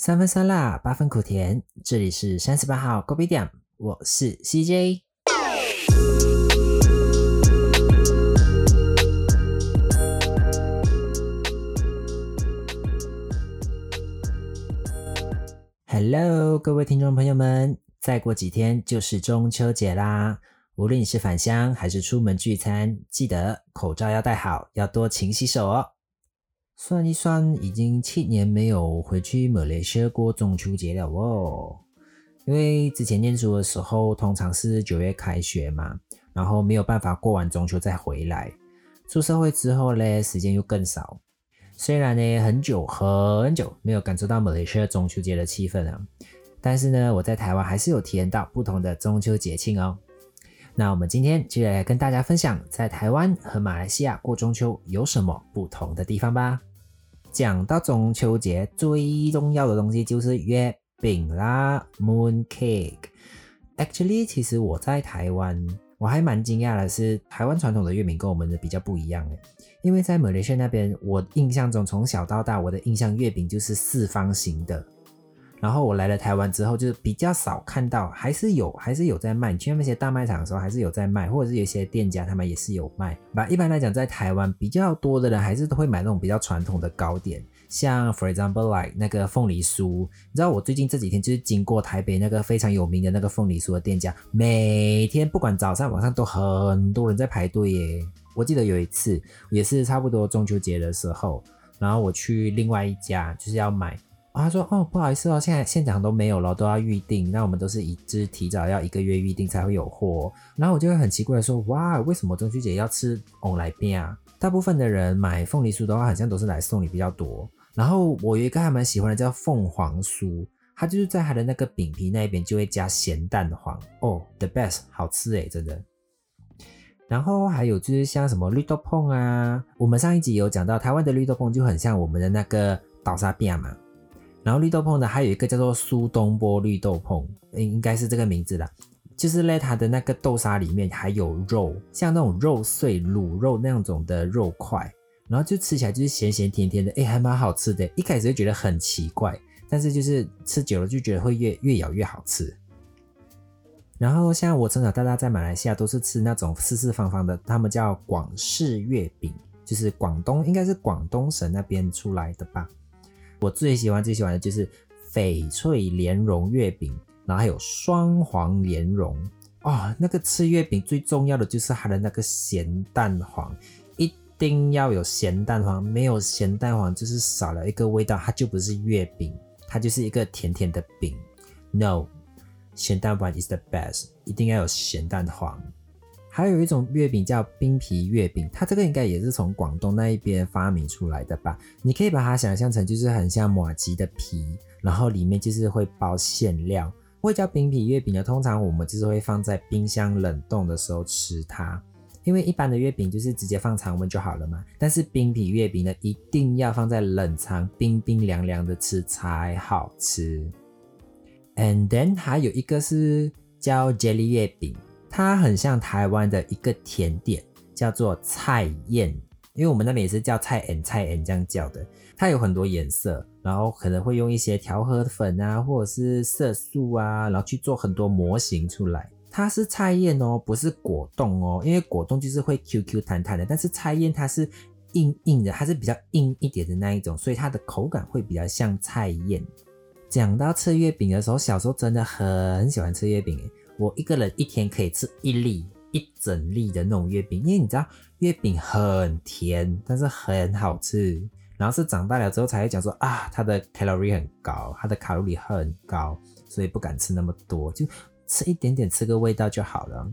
三分酸辣，八分苦甜。这里是三十八号高 B 店，我是 CJ。Hello，各位听众朋友们，再过几天就是中秋节啦。无论你是返乡还是出门聚餐，记得口罩要戴好，要多勤洗手哦。算一算，已经七年没有回去马来西亚过中秋节了哦。因为之前念书的时候，通常是九月开学嘛，然后没有办法过完中秋再回来。出社会之后呢，时间又更少。虽然呢很久很久没有感受到马来西亚中秋节的气氛了，但是呢，我在台湾还是有体验到不同的中秋节庆哦。那我们今天就来跟大家分享，在台湾和马来西亚过中秋有什么不同的地方吧。讲到中秋节，最重要的东西就是月饼啦，moon cake。Actually，其实我在台湾，我还蛮惊讶的是，台湾传统的月饼跟我们的比较不一样诶。因为在马来西亚那边，我印象中从小到大，我的印象月饼就是四方形的。然后我来了台湾之后，就是比较少看到，还是有，还是有在卖。你去那些大卖场的时候，还是有在卖，或者是有些店家他们也是有卖。那一般来讲，在台湾比较多的人还是都会买那种比较传统的糕点，像 for example like 那个凤梨酥。你知道我最近这几天就是经过台北那个非常有名的那个凤梨酥的店家，每天不管早上晚上都很多人在排队耶。我记得有一次也是差不多中秋节的时候，然后我去另外一家就是要买。他说：“哦，不好意思哦，现在现场都没有了，都要预定。那我们都是一直提早要一个月预定才会有货。然后我就会很奇怪的说：哇，为什么中秋节要吃翁来边啊？大部分的人买凤梨酥的话，好像都是来送礼比较多。然后我有一个还蛮喜欢的叫凤凰酥，它就是在它的那个饼皮那边就会加咸蛋黄哦，the best，好吃诶，真的。然后还有就是像什么绿豆碰啊，我们上一集有讲到台湾的绿豆碰就很像我们的那个刀沙饼嘛。”然后绿豆碰呢，还有一个叫做苏东坡绿豆碰，应应该是这个名字啦。就是呢，它的那个豆沙里面还有肉，像那种肉碎、卤肉那种的肉块，然后就吃起来就是咸咸甜甜的，哎，还蛮好吃的。一开始就觉得很奇怪，但是就是吃久了就觉得会越越咬越好吃。然后像我从小到大在马来西亚都是吃那种四四方方的，他们叫广式月饼，就是广东应该是广东省那边出来的吧。我最喜欢最喜欢的就是翡翠莲蓉月饼，然后还有双黄莲蓉哦。那个吃月饼最重要的就是它的那个咸蛋黄，一定要有咸蛋黄，没有咸蛋黄就是少了一个味道，它就不是月饼，它就是一个甜甜的饼。No，咸蛋黄 is the best，一定要有咸蛋黄。还有一种月饼叫冰皮月饼，它这个应该也是从广东那一边发明出来的吧？你可以把它想象成就是很像马吉的皮，然后里面就是会包馅料。会叫冰皮月饼呢，通常我们就是会放在冰箱冷冻的时候吃它，因为一般的月饼就是直接放常温就好了嘛。但是冰皮月饼呢，一定要放在冷藏，冰冰凉凉的吃才好吃。And then 还有一个是叫 Jelly 月饼。它很像台湾的一个甜点，叫做菜燕，因为我们那边也是叫菜燕、菜燕这样叫的。它有很多颜色，然后可能会用一些调和粉啊，或者是色素啊，然后去做很多模型出来。它是菜燕哦，不是果冻哦，因为果冻就是会 Q Q 弹弹的，但是菜燕它是硬硬的，它是比较硬一点的那一种，所以它的口感会比较像菜燕。讲到吃月饼的时候，小时候真的很喜欢吃月饼我一个人一天可以吃一粒一整粒的那种月饼，因为你知道月饼很甜，但是很好吃。然后是长大了之后才会讲说啊，它的 calorie 很高，它的卡路里很高，所以不敢吃那么多，就吃一点点，吃个味道就好了。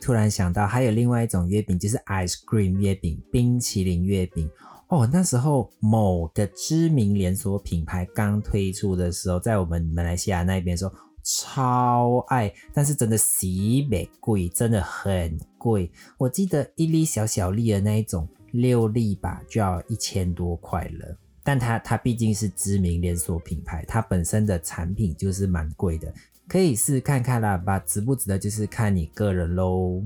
突然想到还有另外一种月饼，就是 ice cream 月饼，冰淇淋月饼。哦，那时候某个知名连锁品牌刚推出的时候，在我们马来西亚那边说。超爱，但是真的极美贵，真的很贵。我记得一粒小小粒的那一种，六粒吧，就要一千多块了。但它它毕竟是知名连锁品牌，它本身的产品就是蛮贵的，可以试看看啦吧，值不值得就是看你个人喽。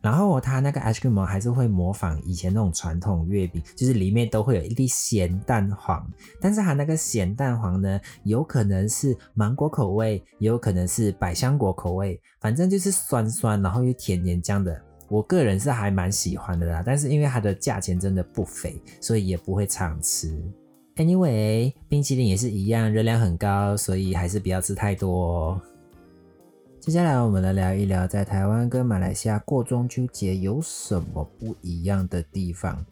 然后它那个 ice cream 还是会模仿以前那种传统月饼，就是里面都会有一粒咸蛋黄，但是它那个咸蛋黄呢，有可能是芒果口味，也有可能是百香果口味，反正就是酸酸，然后又甜甜这样的。我个人是还蛮喜欢的啦，但是因为它的价钱真的不菲，所以也不会常吃。Anyway，冰淇淋也是一样，热量很高，所以还是不要吃太多哦。接下来我们来聊一聊，在台湾跟马来西亚过中秋节有什么不一样的地方。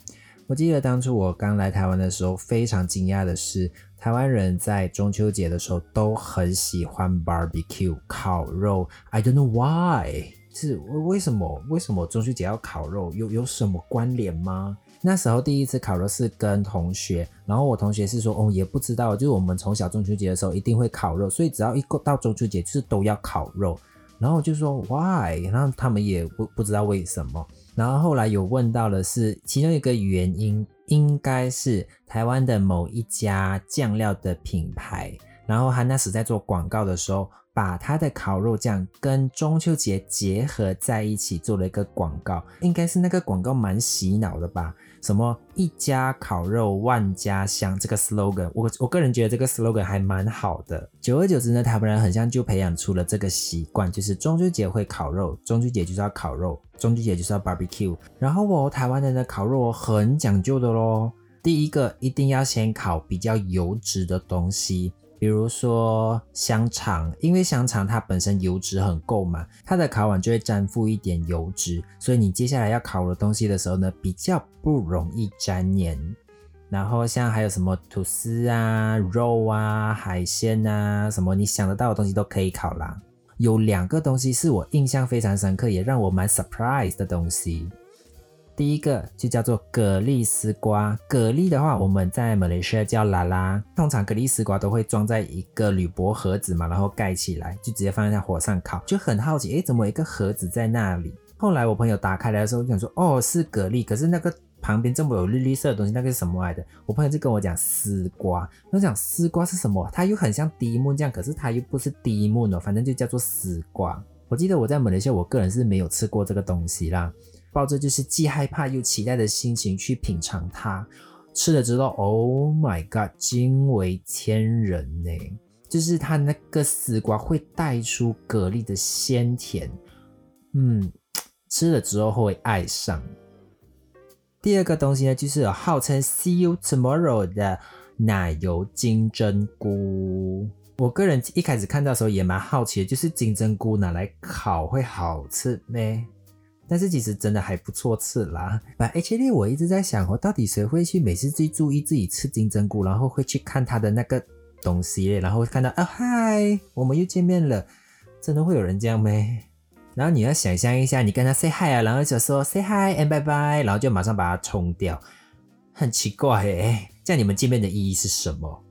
我记得当初我刚来台湾的时候，非常惊讶的是，台湾人在中秋节的时候都很喜欢 barbecue 烤肉。I don't know why，是为为什么？为什么中秋节要烤肉？有有什么关联吗？那时候第一次烤肉是跟同学，然后我同学是说，哦，也不知道，就是我们从小中秋节的时候一定会烤肉，所以只要一过到中秋节就是都要烤肉，然后就说 why，然后他们也不不知道为什么，然后后来有问到的是其中一个原因，应该是台湾的某一家酱料的品牌，然后他那时在做广告的时候。把他的烤肉酱跟中秋节结合在一起做了一个广告，应该是那个广告蛮洗脑的吧？什么一家烤肉万家香这个 slogan，我我个人觉得这个 slogan 还蛮好的。久而久之呢，台湾人很像就培养出了这个习惯，就是中秋节会烤肉，中秋节就是要烤肉，中秋节就是要 barbecue。然后我台湾人的烤肉很讲究的咯，第一个一定要先烤比较油脂的东西。比如说香肠，因为香肠它本身油脂很够嘛，它的烤碗就会粘附一点油脂，所以你接下来要烤的东西的时候呢，比较不容易粘黏。然后像还有什么吐司啊、肉啊、海鲜啊，什么你想得到的东西都可以烤啦。有两个东西是我印象非常深刻，也让我蛮 surprise 的东西。第一个就叫做蛤蜊丝瓜，蛤蜊的话，我们在马来西亚叫拉拉。通常蛤蜊丝瓜都会装在一个铝箔盒子嘛，然后盖起来，就直接放在火上烤。就很好奇，诶，怎么一个盒子在那里？后来我朋友打开来的时候，就想说，哦，是蛤蜊。可是那个旁边这么有绿绿色的东西，那个是什么来的？我朋友就跟我讲丝瓜。我讲丝瓜是什么？它又很像低木这样，可是它又不是低木呢，反正就叫做丝瓜。我记得我在马来西亚，我个人是没有吃过这个东西啦。抱着就是既害怕又期待的心情去品尝它，吃了之后，Oh my god，惊为天人呢！就是它那个丝瓜会带出蛤蜊的鲜甜，嗯，吃了之后会爱上。第二个东西呢，就是号称 See you tomorrow 的奶油金针菇。我个人一开始看到的时候也蛮好奇的，就是金针菇拿来烤会好吃咩？但是其实真的还不错吃啦。But actually，我一直在想，我到底谁会去每次最注意自己吃金针菇，然后会去看他的那个东西，然后看到啊嗨，我们又见面了，真的会有人这样没？然后你要想象一下，你跟他 say hi 啊，然后就说 say hi and bye bye，然后就马上把它冲掉，很奇怪诶，这样你们见面的意义是什么？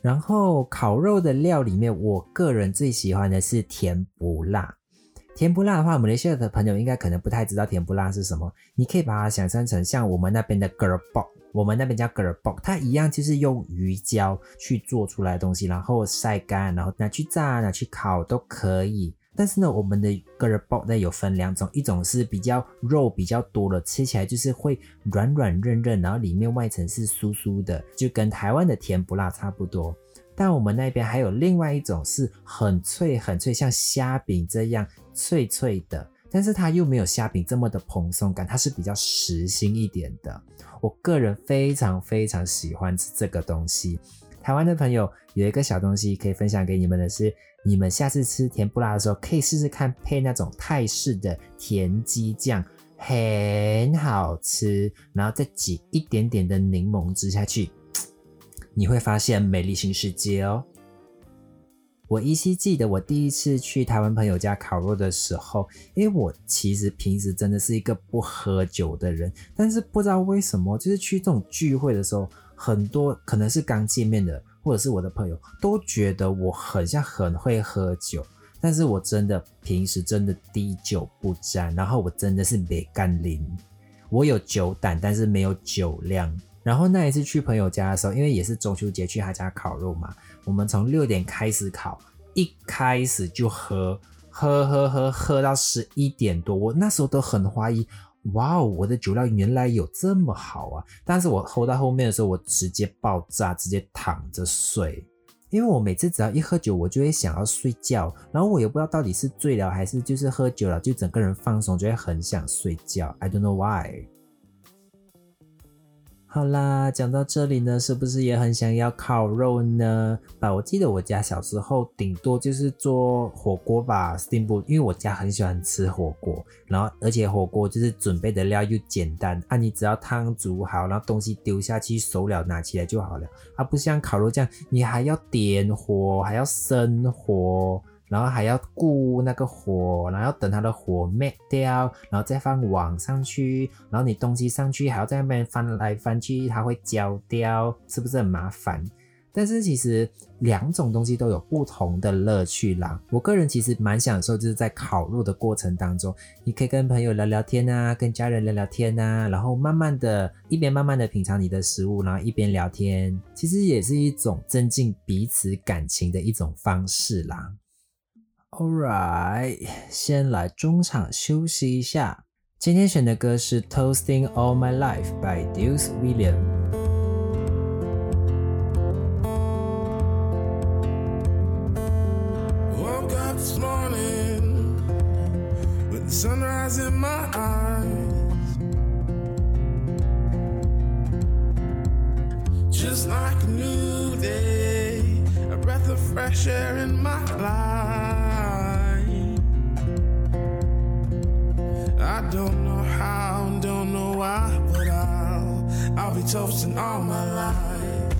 然后烤肉的料里面，我个人最喜欢的是甜不辣。甜不辣的话，马来西亚的朋友应该可能不太知道甜不辣是什么。你可以把它想象成像我们那边的 g i r b o 我们那边叫 g i r b o 它一样就是用鱼胶去做出来的东西，然后晒干，然后拿去炸、拿去烤都可以。但是呢，我们的 g i r b o 呢有分两种，一种是比较肉比较多的，吃起来就是会软软韧韧，然后里面外层是酥酥的，就跟台湾的甜不辣差不多。但我们那边还有另外一种是很脆很脆，像虾饼这样脆脆的，但是它又没有虾饼这么的蓬松感，它是比较实心一点的。我个人非常非常喜欢吃这个东西。台湾的朋友有一个小东西可以分享给你们的是，你们下次吃甜不辣的时候，可以试试看配那种泰式的甜鸡酱，很好吃，然后再挤一点点的柠檬汁下去。你会发现美丽新世界哦！我依稀记得我第一次去台湾朋友家烤肉的时候，因为我其实平时真的是一个不喝酒的人，但是不知道为什么，就是去这种聚会的时候，很多可能是刚见面的，或者是我的朋友，都觉得我很像很会喝酒，但是我真的平时真的滴酒不沾，然后我真的是没干拎，我有酒胆，但是没有酒量。然后那一次去朋友家的时候，因为也是中秋节去他家烤肉嘛，我们从六点开始烤，一开始就喝，喝喝喝喝到十一点多，我那时候都很怀疑，哇哦，我的酒量原来有这么好啊！但是我喝到后面的时候，我直接爆炸，直接躺着睡，因为我每次只要一喝酒，我就会想要睡觉，然后我也不知道到底是醉了还是就是喝酒了，就整个人放松，就会很想睡觉。I don't know why。好啦，讲到这里呢，是不是也很想要烤肉呢？啊，我记得我家小时候顶多就是做火锅吧，steamboat，因为我家很喜欢吃火锅，然后而且火锅就是准备的料又简单，啊，你只要汤煮好，然后东西丢下去熟了拿起来就好了，啊，不像烤肉这样，你还要点火，还要生火。然后还要顾那个火，然后等它的火灭掉，然后再放网上去，然后你东西上去还要在那边翻来翻去，它会焦掉，是不是很麻烦？但是其实两种东西都有不同的乐趣啦。我个人其实蛮享受，就是在烤肉的过程当中，你可以跟朋友聊聊天啊，跟家人聊聊天啊，然后慢慢的一边慢慢的品尝你的食物，然后一边聊天，其实也是一种增进彼此感情的一种方式啦。Alright，先来中场休息一下。今天选的歌是《Toasting All My Life》by Deuce William。Woke up this morning with the sunrise in my eyes. Just like a new day, a breath of fresh air in my life. Don't know how, don't know why, but I'll, I'll be toasting all my life.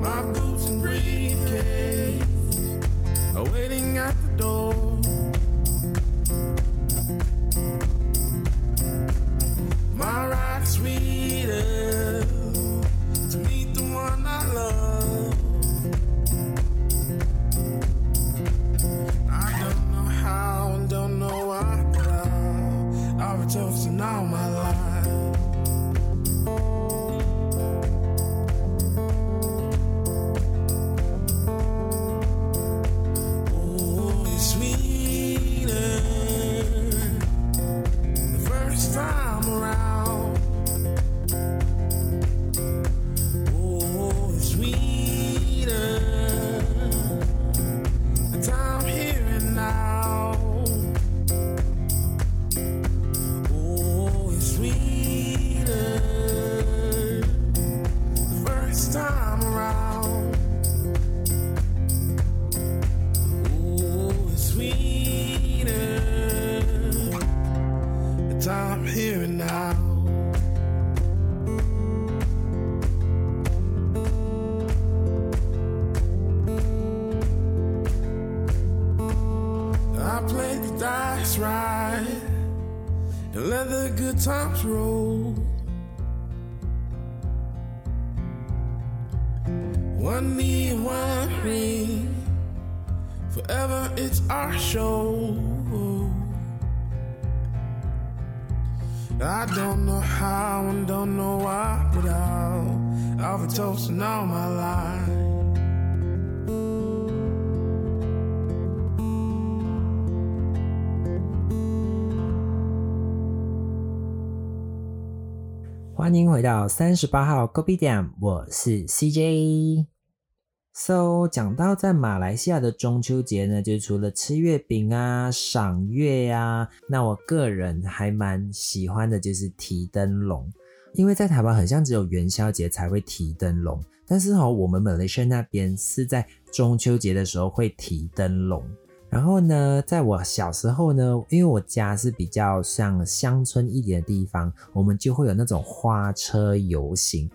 My time here and now. I play the dice right and let the good times roll. One knee one ring, forever it's our show. I don't know how and don't know why, but I'll, I'll be toasting all my life. 欢迎回到三十八号 Kopi 点，我是 CJ。So，讲到在马来西亚的中秋节呢，就除了吃月饼啊、赏月呀、那我个人还蛮喜欢的就是提灯笼，因为在台湾很像只有元宵节才会提灯笼，但是哦，我们马来西亚那边是在中秋节的时候会提灯笼。然后呢，在我小时候呢，因为我家是比较像乡村一点的地方，我们就会有那种花车游行，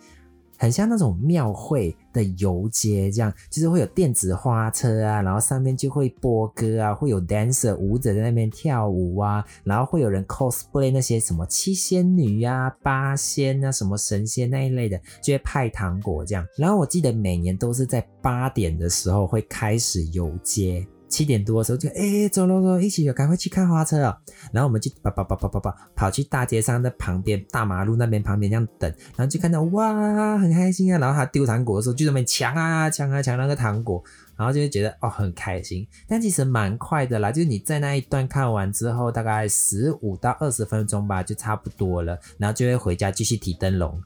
很像那种庙会的游街，这样就是会有电子花车啊，然后上面就会播歌啊，会有 dancer 舞者在那边跳舞啊，然后会有人 cosplay 那些什么七仙女啊、八仙啊、什么神仙那一类的，就会派糖果这样。然后我记得每年都是在八点的时候会开始游街。七点多的时候就哎走喽走，一起赶快去看花车哦。然后我们就跑跑跑跑跑跑跑去大街上的旁边大马路那边旁边这样等，然后就看到哇很开心啊。然后他丢糖果的时候就在那边抢啊抢啊抢那个糖果，然后就会觉得哦很开心。但其实蛮快的啦，就是你在那一段看完之后，大概十五到二十分钟吧，就差不多了，然后就会回家继续提灯笼。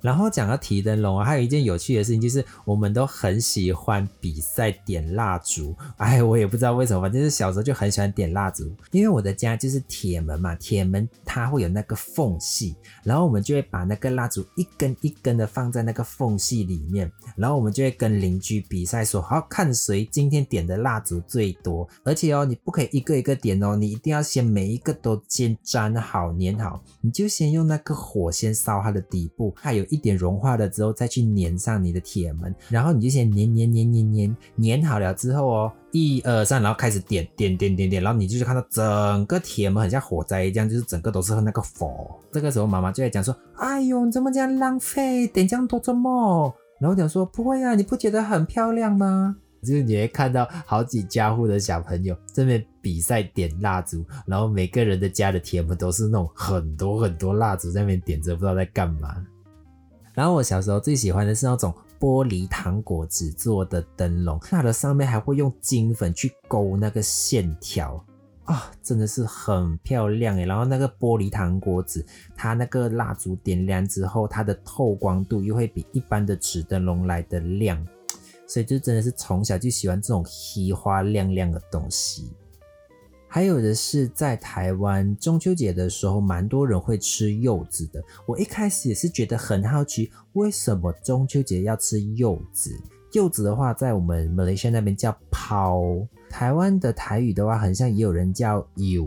然后讲到提灯笼啊，还有一件有趣的事情，就是我们都很喜欢比赛点蜡烛。哎，我也不知道为什么，反正是小时候就很喜欢点蜡烛。因为我的家就是铁门嘛，铁门它会有那个缝隙，然后我们就会把那个蜡烛一根一根的放在那个缝隙里面，然后我们就会跟邻居比赛说，好看谁今天点的蜡烛最多。而且哦，你不可以一个一个点哦，你一定要先每一个都先粘好粘好，你就先用那个火先烧它的底部，还有一。一点融化了之后，再去粘上你的铁门，然后你就先粘粘粘粘粘粘好了之后哦，一二三，然后开始点点点点点，然后你就看到整个铁门很像火灾一样，就是整个都是那个火。这个时候妈妈就在讲说：“哎呦，你怎么这样浪费？点这样多做么？”然后讲说：“不会啊，你不觉得很漂亮吗？”就是你会看到好几家户的小朋友这边比赛点蜡烛，然后每个人的家的铁门都是那种很多很多蜡烛在那边点着，不知道在干嘛。然后我小时候最喜欢的是那种玻璃糖果纸做的灯笼，它的上面还会用金粉去勾那个线条啊，真的是很漂亮诶。然后那个玻璃糖果纸，它那个蜡烛点亮之后，它的透光度又会比一般的纸灯笼来的亮，所以就真的是从小就喜欢这种稀花亮亮的东西。还有的是在台湾中秋节的时候，蛮多人会吃柚子的。我一开始也是觉得很好奇，为什么中秋节要吃柚子？柚子的话，在我们马来西亚那边叫抛，台湾的台语的话，很像也有人叫柚，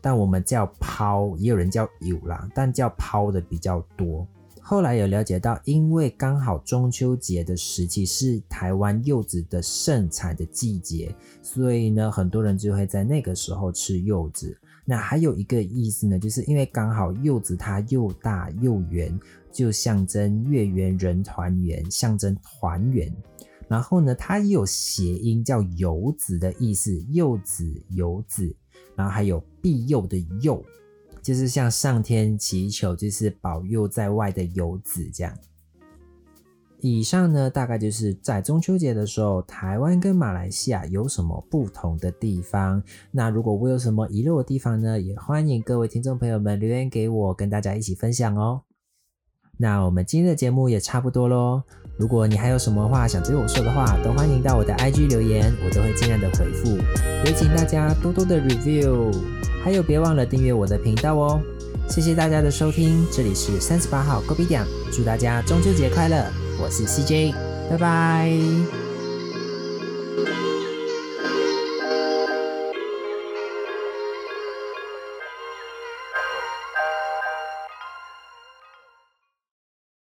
但我们叫抛，也有人叫柚啦，但叫抛的比较多。后来有了解到，因为刚好中秋节的时期是台湾柚子的盛产的季节，所以呢，很多人就会在那个时候吃柚子。那还有一个意思呢，就是因为刚好柚子它又大又圆，就象征月圆人团圆，象征团圆。然后呢，它也有谐音叫游子的意思，柚子游子。然后还有庇佑的佑。就是向上天祈求，就是保佑在外的游子这样。以上呢，大概就是在中秋节的时候，台湾跟马来西亚有什么不同的地方。那如果我有什么遗漏的地方呢，也欢迎各位听众朋友们留言给我，跟大家一起分享哦。那我们今天的节目也差不多喽。如果你还有什么话想对我说的话，都欢迎到我的 IG 留言，我都会尽量的回复。也请大家多多的 review。还有，别忘了订阅我的频道哦！谢谢大家的收听，这里是三十八号 Go B 点，祝大家中秋节快乐！我是 CJ，拜拜。